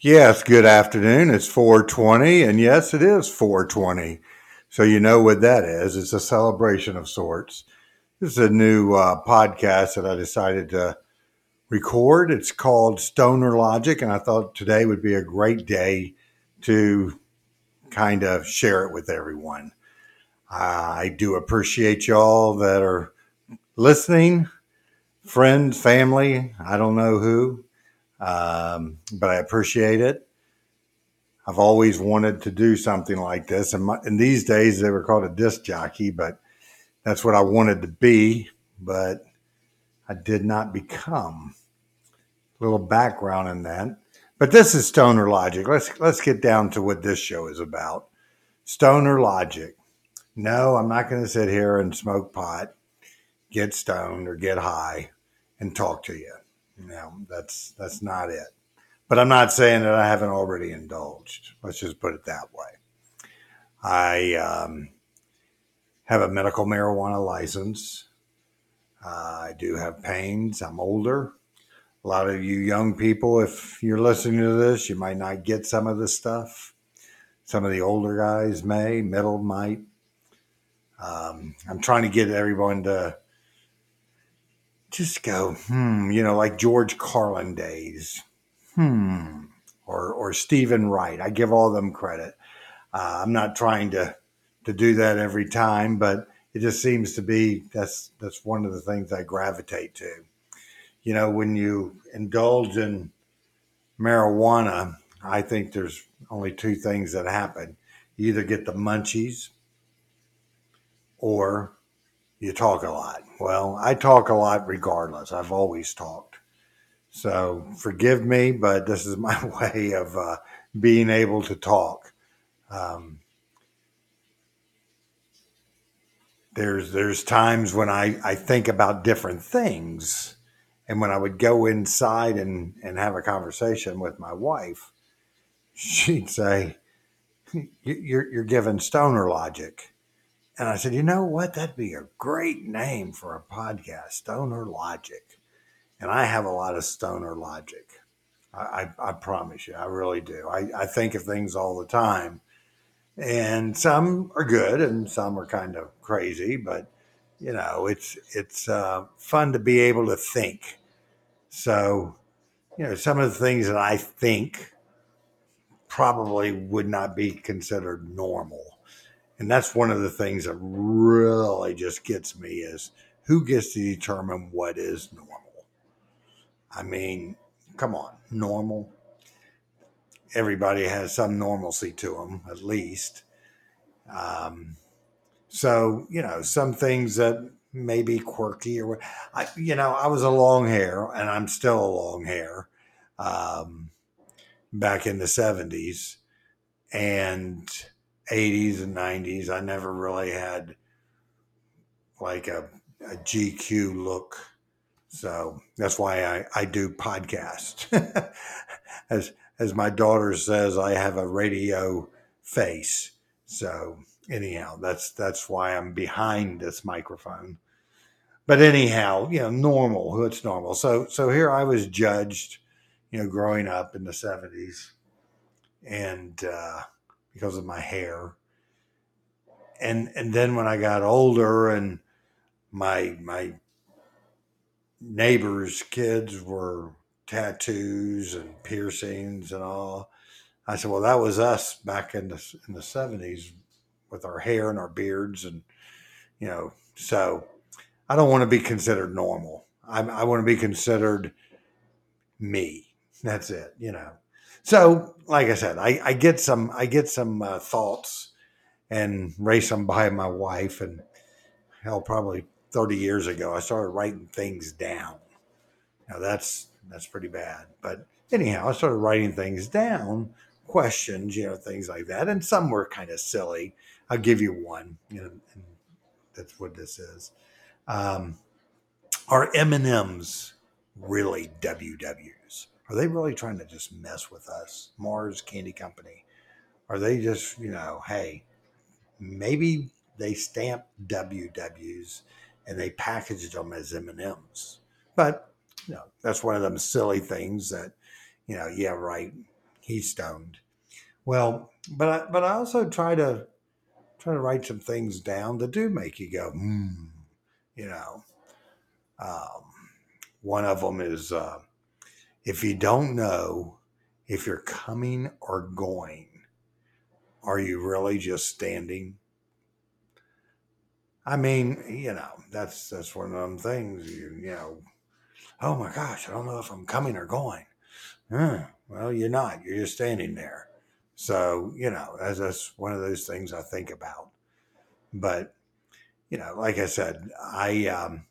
Yes, good afternoon. It's 420, and yes, it is 420. So you know what that is. It's a celebration of sorts. This is a new uh, podcast that I decided to record. It's called Stoner Logic, and I thought today would be a great day to kind of share it with everyone. I do appreciate y'all that are listening, friends, family, I don't know who um, but I appreciate it. I've always wanted to do something like this, and in these days they were called a disc jockey, but that's what I wanted to be, but I did not become. A little background in that, but this is Stoner Logic. Let's let's get down to what this show is about. Stoner Logic. No, I'm not going to sit here and smoke pot, get stoned, or get high and talk to you. No, that's that's not it. But I'm not saying that I haven't already indulged. Let's just put it that way. I um, have a medical marijuana license. Uh, I do have pains. I'm older. A lot of you young people, if you're listening to this, you might not get some of this stuff. Some of the older guys may, middle might. Um, I'm trying to get everyone to just go, hmm, you know, like George Carlin days, hmm, or or Steven Wright. I give all them credit. Uh, I'm not trying to to do that every time, but it just seems to be that's that's one of the things I gravitate to. You know, when you indulge in marijuana, I think there's only two things that happen. You either get the munchies or you talk a lot. Well, I talk a lot regardless. I've always talked. So forgive me, but this is my way of uh, being able to talk. Um, there's there's times when I, I think about different things, and when I would go inside and, and have a conversation with my wife, she'd say, "You're you're giving stoner logic." And I said, you know what? That'd be a great name for a podcast, Stoner Logic. And I have a lot of stoner logic. I, I, I promise you, I really do. I, I think of things all the time. And some are good and some are kind of crazy, but you know, it's it's uh, fun to be able to think. So, you know, some of the things that I think probably would not be considered normal and that's one of the things that really just gets me is who gets to determine what is normal? I mean, come on, normal. Everybody has some normalcy to them, at least. Um, so, you know, some things that may be quirky or I, you know, I was a long hair and I'm still a long hair um, back in the 70s. And 80s and 90s. I never really had like a, a GQ look. So that's why I, I do podcast. as as my daughter says, I have a radio face. So anyhow, that's that's why I'm behind this microphone. But anyhow, you know, normal. It's normal. So so here I was judged, you know, growing up in the 70s. And uh because of my hair. And and then when I got older and my my neighbors' kids were tattoos and piercings and all. I said, well, that was us back in the in the seventies with our hair and our beards, and you know, so I don't want to be considered normal. I, I want to be considered me. That's it, you know. So, like I said, I, I get some I get some uh, thoughts and race them by my wife, and hell, probably thirty years ago, I started writing things down. Now that's that's pretty bad, but anyhow, I started writing things down, questions, you know, things like that, and some were kind of silly. I'll give you one, you know, that's what this is. Um, are M and M's really WWs? Are they really trying to just mess with us? Mars Candy Company. Are they just, you know, hey, maybe they stamped WWs and they packaged them as M&Ms. But, you know, that's one of them silly things that, you know, yeah, right. he's stoned. Well, but I, but I also try to try to write some things down that do make you go, hmm, you know. Um, one of them is uh, if you don't know if you're coming or going, are you really just standing? I mean, you know, that's that's one of them things. You, you know, oh my gosh, I don't know if I'm coming or going. Hmm, well, you're not. You're just standing there. So you know, as that's one of those things I think about. But you know, like I said, I um,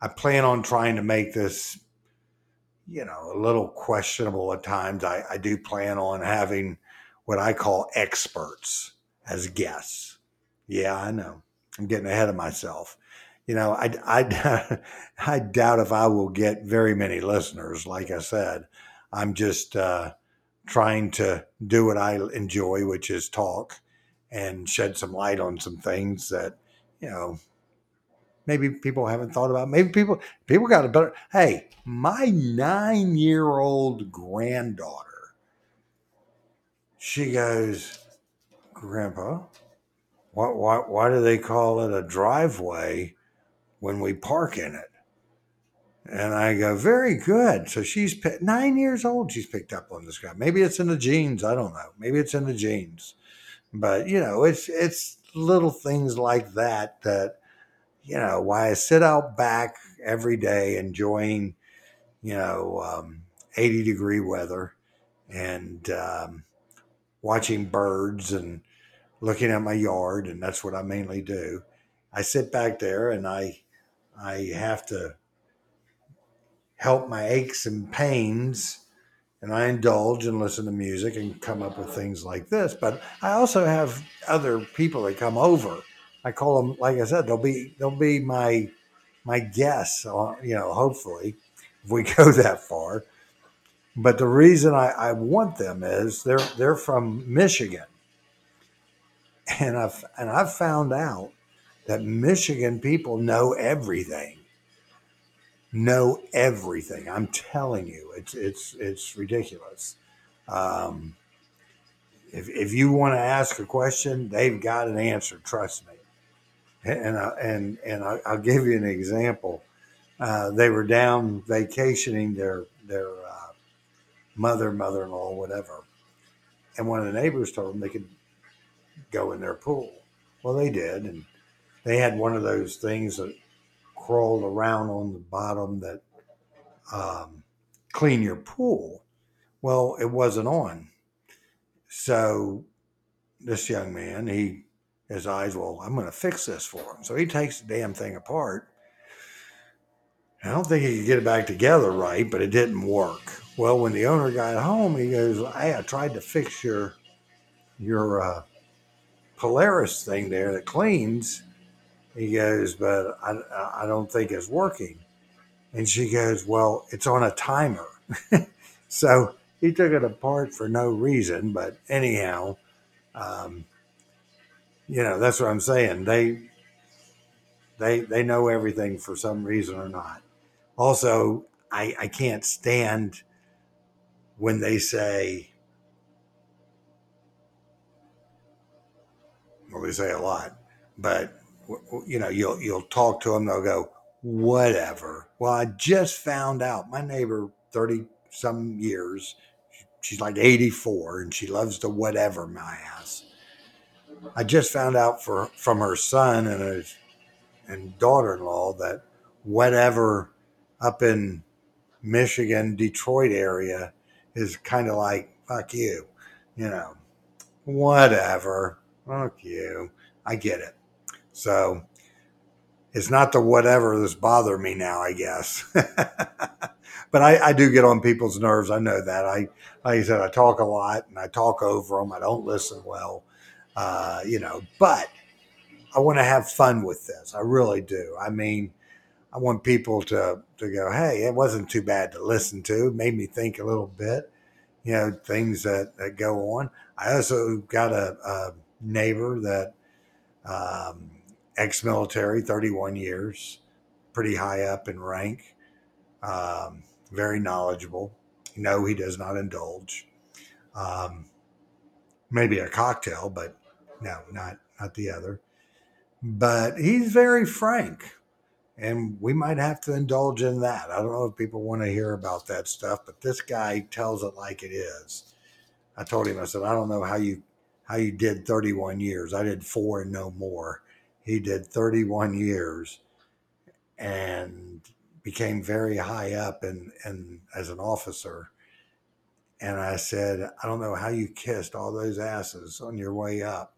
I plan on trying to make this, you know, a little questionable at times. I, I do plan on having what I call experts as guests. Yeah, I know. I'm getting ahead of myself. You know, I, I, I doubt if I will get very many listeners. Like I said, I'm just uh, trying to do what I enjoy, which is talk and shed some light on some things that, you know, maybe people haven't thought about. Maybe people people got a better. Hey, my nine year old granddaughter, she goes, Grandpa, why, why why do they call it a driveway when we park in it? And I go, very good. So she's nine years old. She's picked up on this guy. Maybe it's in the genes. I don't know. Maybe it's in the genes. But you know, it's it's little things like that that you know, why I sit out back every day enjoying, you know, um, 80 degree weather and um, watching birds and looking at my yard. And that's what I mainly do. I sit back there and I, I have to help my aches and pains and I indulge and listen to music and come up with things like this. But I also have other people that come over I call them, like I said, they'll be they'll be my my guests. Uh, you know, hopefully, if we go that far. But the reason I, I want them is they're they're from Michigan, and I've and I've found out that Michigan people know everything. Know everything. I'm telling you, it's it's it's ridiculous. Um, if if you want to ask a question, they've got an answer. Trust me and I, and and I, will give you an example. Uh, they were down vacationing their their uh, mother, mother in law, whatever, and one of the neighbors told them they could go in their pool. Well, they did, and they had one of those things that crawled around on the bottom that um, clean your pool. Well, it wasn't on, so this young man he his eyes, well, I'm going to fix this for him. So he takes the damn thing apart. I don't think he could get it back together right, but it didn't work. Well, when the owner got home, he goes, "Hey, I tried to fix your your uh, Polaris thing there that cleans." He goes, "But I, I don't think it's working." And she goes, "Well, it's on a timer." so he took it apart for no reason, but anyhow, um, you know that's what i'm saying. They they they know everything for some reason or not. Also i i can't stand when they say well they say a lot but you know you'll you'll talk to them they'll go whatever. Well i just found out my neighbor 30 some years she's like 84 and she loves to whatever my ass I just found out for from her son and his and daughter-in-law that whatever up in Michigan, Detroit area is kind of like fuck you, you know, whatever, fuck you. I get it. So it's not the whatever that's bothering me now, I guess. but I, I, do get on people's nerves. I know that. I, like I said, I talk a lot and I talk over them. I don't listen well. Uh, you know, but I want to have fun with this. I really do. I mean, I want people to to go, hey, it wasn't too bad to listen to. It made me think a little bit. You know, things that, that go on. I also got a, a neighbor that um, ex-military, 31 years, pretty high up in rank, um, very knowledgeable. No, he does not indulge. Um, maybe a cocktail, but no, not not the other. But he's very frank, and we might have to indulge in that. I don't know if people want to hear about that stuff, but this guy tells it like it is. I told him, I said, I don't know how you how you did 31 years. I did four and no more. He did 31 years and became very high up and and as an officer and I said, I don't know how you kissed all those asses on your way up,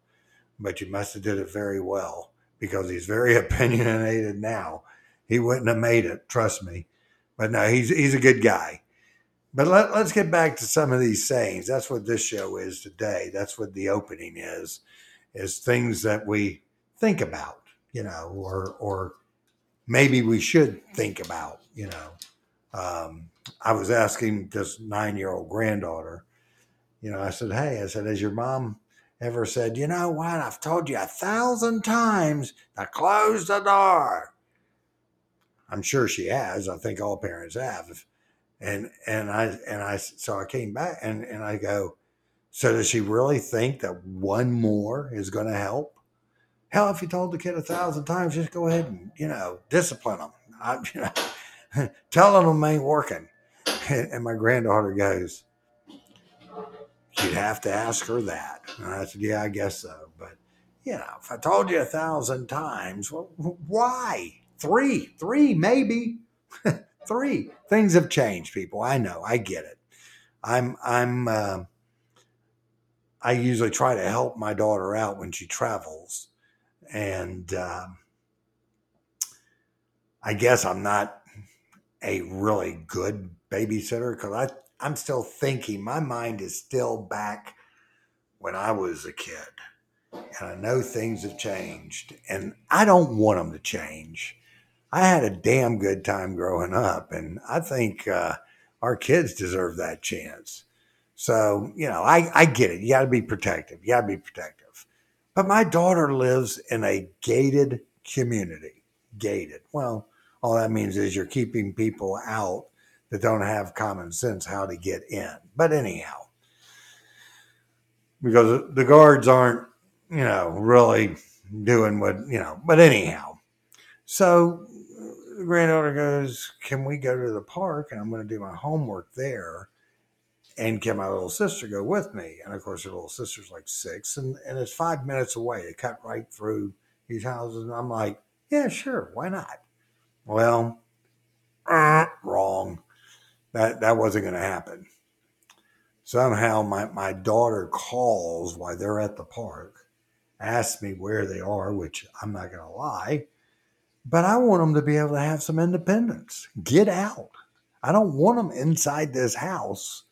but you must have did it very well because he's very opinionated now. He wouldn't have made it, trust me. But no, he's he's a good guy. But let, let's get back to some of these sayings. That's what this show is today. That's what the opening is, is things that we think about, you know, or or maybe we should think about, you know. Um, I was asking this nine year old granddaughter, you know, I said, Hey, I said, has your mom ever said, you know what? I've told you a thousand times to close the door. I'm sure she has. I think all parents have. And and I and I so I came back and, and I go, so does she really think that one more is going to help? Hell, if you told the kid a thousand times, just go ahead and you know discipline them. I, you know, telling them ain't working. And my granddaughter goes, You'd have to ask her that. And I said, Yeah, I guess so. But, you know, if I told you a thousand times, well, why? Three, three, maybe. three. Things have changed, people. I know. I get it. I'm, I'm, uh, I usually try to help my daughter out when she travels. And uh, I guess I'm not a really good babysitter because I I'm still thinking. My mind is still back when I was a kid, and I know things have changed, and I don't want them to change. I had a damn good time growing up, and I think uh, our kids deserve that chance. So you know, I I get it. You got to be protective. You got to be protective. But my daughter lives in a gated community. Gated. Well, all that means is you're keeping people out that don't have common sense how to get in. But anyhow, because the guards aren't, you know, really doing what, you know, but anyhow. So the granddaughter goes, Can we go to the park? And I'm going to do my homework there. And can my little sister go with me? And of course, her little sister's like six, and, and it's five minutes away. It cut right through these houses. And I'm like, Yeah, sure. Why not? Well, uh, wrong that that wasn't going to happen. Somehow, my my daughter calls while they're at the park, asks me where they are, which I'm not going to lie, but I want them to be able to have some independence. Get out. I don't want them inside this house,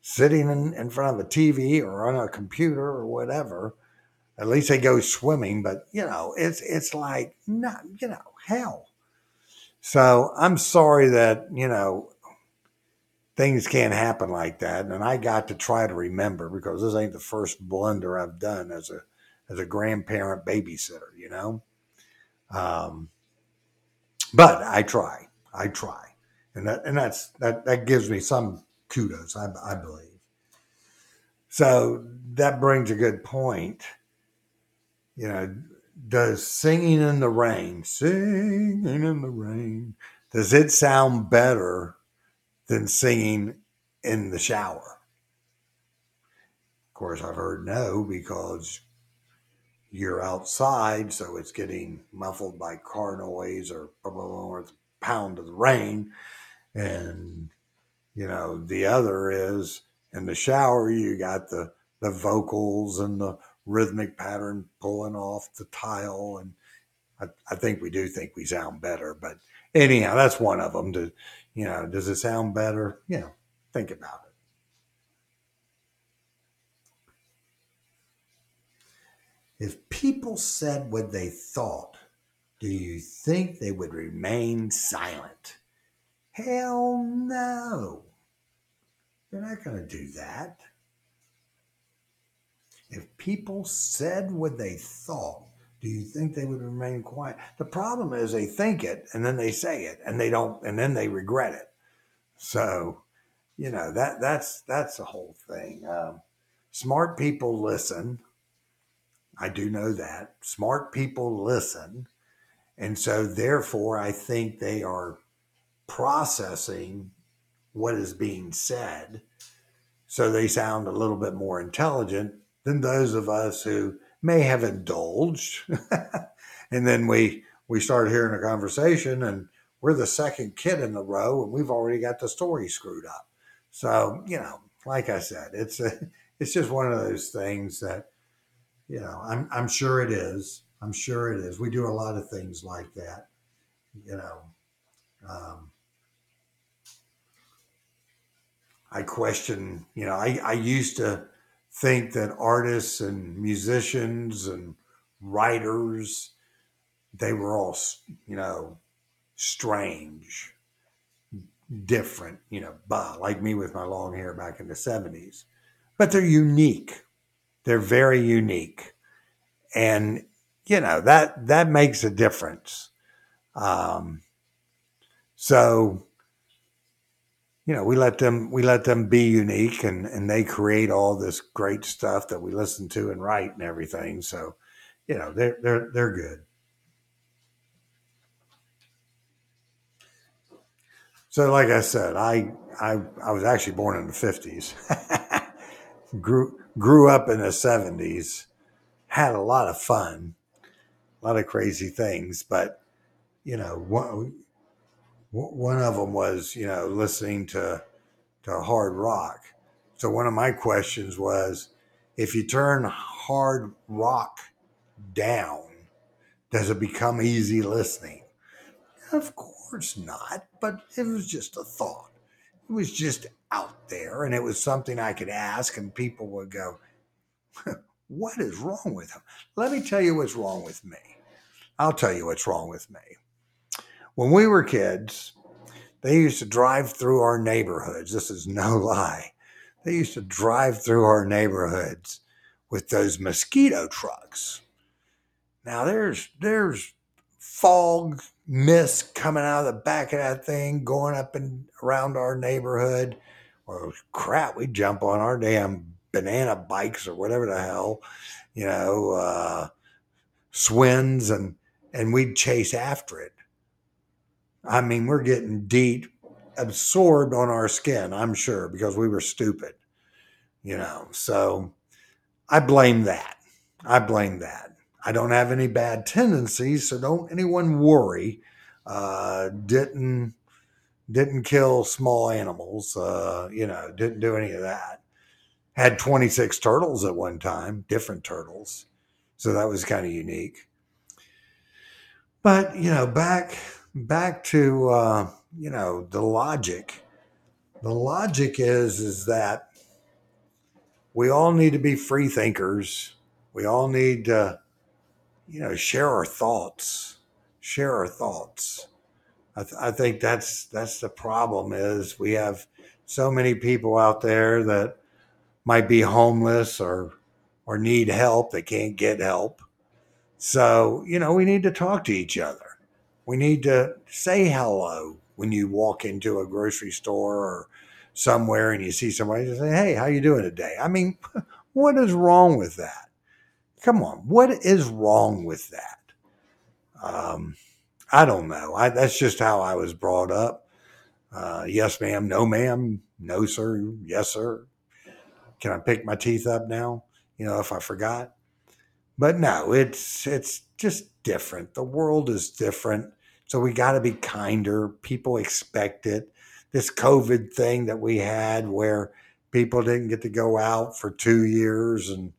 sitting in, in front of a TV or on a computer or whatever. At least they go swimming, but you know, it's it's like not you know hell. So I'm sorry that you know things can't happen like that. And I got to try to remember because this ain't the first blunder I've done as a as a grandparent babysitter, you know. Um, but I try, I try, and that and that's that that gives me some kudos, I, I believe. So that brings a good point. You know, does singing in the rain, singing in the rain, does it sound better than singing in the shower. Of course, I've heard no because you're outside, so it's getting muffled by car noise or, or the pound of the rain. And, you know, the other is in the shower, you got the, the vocals and the rhythmic pattern pulling off the tile. And I, I think we do think we sound better, but anyhow, that's one of them to, you know, does it sound better? You know, think about it. If people said what they thought, do you think they would remain silent? Hell no. They're not going to do that. If people said what they thought, do you think they would remain quiet? The problem is they think it and then they say it and they don't, and then they regret it. So, you know that that's that's the whole thing. Um, smart people listen. I do know that smart people listen, and so therefore I think they are processing what is being said, so they sound a little bit more intelligent than those of us who may have indulged, and then we we start hearing a conversation and we're the second kid in the row and we've already got the story screwed up. So, you know, like I said, it's a, it's just one of those things that, you know, I'm, I'm sure it is. I'm sure it is. We do a lot of things like that, you know. Um, I question, you know, I, I used to think that artists and musicians and writers, they were all, you know, strange, different, you know, bah, like me with my long hair back in the 70s. But they're unique. They're very unique. And, you know, that that makes a difference. Um, so, you know, we let them we let them be unique and, and they create all this great stuff that we listen to and write and everything. So, you know, they're they're they're good. So, like I said, I I, I was actually born in the fifties, grew grew up in the seventies, had a lot of fun, a lot of crazy things, but you know, one one of them was you know listening to to hard rock. So one of my questions was, if you turn hard rock down, does it become easy listening? Of course not, but it was just a thought. It was just out there, and it was something I could ask, and people would go, What is wrong with him? Let me tell you what's wrong with me. I'll tell you what's wrong with me. When we were kids, they used to drive through our neighborhoods. This is no lie. They used to drive through our neighborhoods with those mosquito trucks. Now there's there's fog mist coming out of the back of that thing, going up and around our neighborhood. Well, crap, we jump on our damn banana bikes or whatever the hell, you know, uh, Schwinns, and and we'd chase after it. I mean, we're getting deep, absorbed on our skin, I'm sure, because we were stupid, you know. So I blame that. I blame that. I don't have any bad tendencies, so don't anyone worry. Uh, didn't didn't kill small animals. Uh, you know, didn't do any of that. Had 26 turtles at one time, different turtles. So that was kind of unique. But, you know, back back to uh, you know, the logic. The logic is is that we all need to be free thinkers. We all need to, you know, share our thoughts. Share our thoughts. I, th- I think that's that's the problem is we have so many people out there that might be homeless or or need help they can't get help so you know we need to talk to each other we need to say hello when you walk into a grocery store or somewhere and you see somebody and say hey how you doing today i mean what is wrong with that come on what is wrong with that um, I don't know. I, that's just how I was brought up. Uh, yes, ma'am. No, ma'am. No, sir. Yes, sir. Can I pick my teeth up now? You know, if I forgot. But no, it's it's just different. The world is different, so we got to be kinder. People expect it. This COVID thing that we had, where people didn't get to go out for two years, and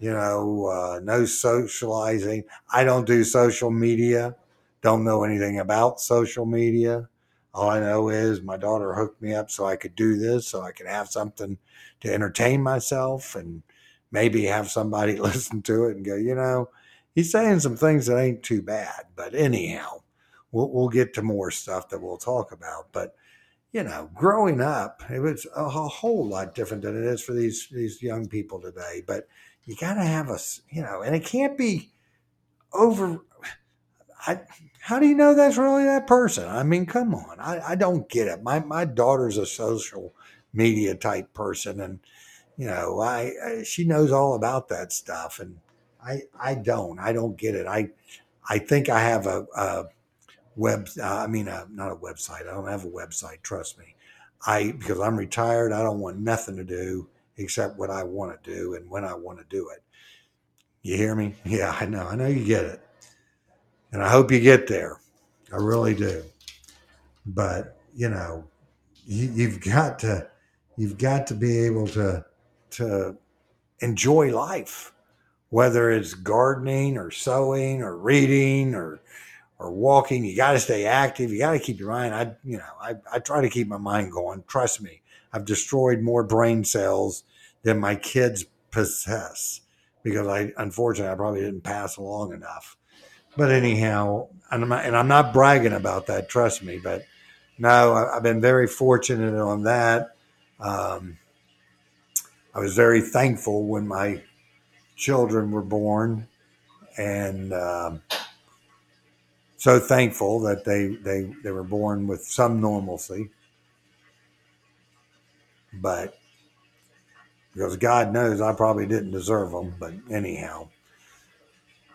you know, uh, no socializing. I don't do social media don't know anything about social media. All I know is my daughter hooked me up so I could do this, so I could have something to entertain myself and maybe have somebody listen to it and go, you know, he's saying some things that ain't too bad. But anyhow, we'll, we'll get to more stuff that we'll talk about. But, you know, growing up, it was a, whole lot different than it is for these, these young people today. But you got to have a, you know, and it can't be over. I, how do you know that's really that person? I mean, come on. I, I don't get it. My, my daughter's a social media type person, and you know, I, I she knows all about that stuff, and I I don't. I don't get it. I I think I have a, a web. Uh, I mean, a, not a website. I don't have a website. Trust me. I because I'm retired. I don't want nothing to do except what I want to do and when I want to do it. You hear me? Yeah, I know. I know you get it, and I hope you get there. I really do. But you know, you, you've got to you've got to be able to to enjoy life, whether it's gardening or sewing or reading or or walking. You got to stay active. You got to keep your mind. I, you know, I, I try to keep my mind going. Trust me, I've destroyed more brain cells than my kids possess because I, unfortunately, I probably didn't pass along enough. But anyhow, and I'm not, and I'm not bragging about that. Trust me, but no, I've been very fortunate on that. Um, I was very thankful when my children were born, and um, so thankful that they, they, they were born with some normalcy. But because God knows I probably didn't deserve them, but anyhow.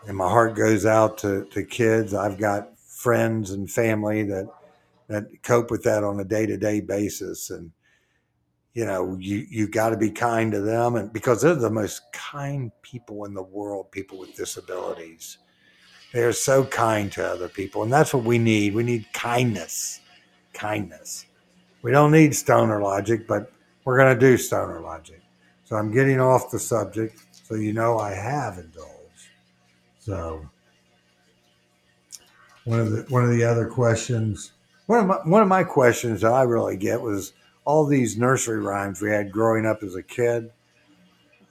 And my heart goes out to, to kids. I've got friends and family that that cope with that on a day to day basis. And you know, you you got to be kind to them, and because they're the most kind people in the world, people with disabilities. They're so kind to other people, and that's what we need. We need kindness, kindness. We don't need stoner logic, but we're going to do stoner logic. So I'm getting off the subject, so you know I have indulged. So one of the one of the other questions, one of my one of my questions that I really get was all these nursery rhymes we had growing up as a kid.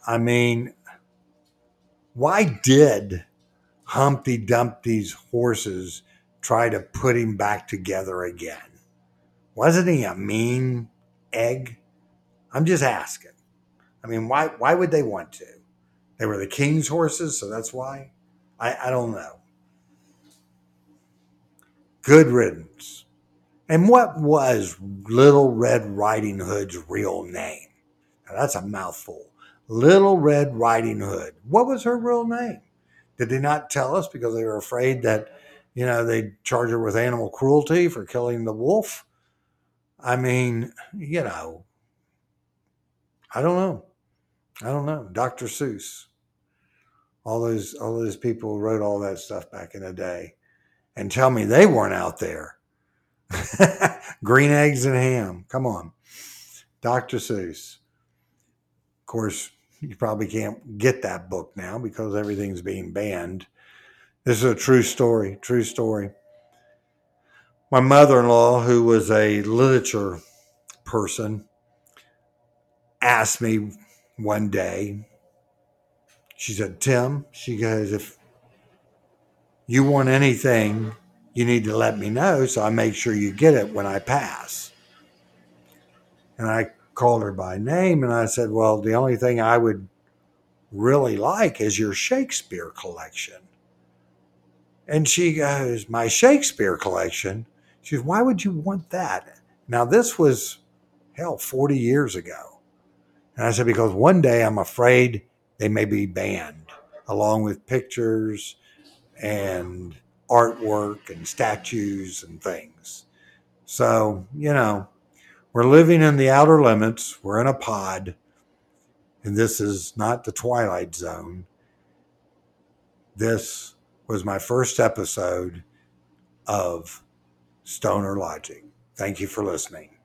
I mean, why did Humpty Dumpty's horses try to put him back together again. Wasn't he a mean egg? I'm just asking. I mean, why why would they want to? They were the king's horses, so that's why. I, I don't know. Good riddance. And what was Little Red Riding Hood's real name? Now that's a mouthful. Little Red Riding Hood. What was her real name? Did they not tell us because they were afraid that, you know, they'd charge her with animal cruelty for killing the wolf? I mean, you know, I don't know. I don't know. Dr. Seuss. All those all those people wrote all that stuff back in the day. And tell me they weren't out there. Green eggs and ham. Come on. Dr. Seuss. Of course, you probably can't get that book now because everything's being banned. This is a true story, true story. My mother in law, who was a literature person, asked me one day, she said, Tim, she goes, if you want anything, you need to let me know so I make sure you get it when I pass. And I called her by name and I said, Well, the only thing I would really like is your Shakespeare collection. And she goes, My Shakespeare collection? She goes, Why would you want that? Now, this was, hell, 40 years ago. And I said, Because one day I'm afraid they may be banned, along with pictures and artwork and statues and things. So, you know, we're living in the outer limits. We're in a pod. And this is not the Twilight Zone. This was my first episode of Stoner Logic. Thank you for listening.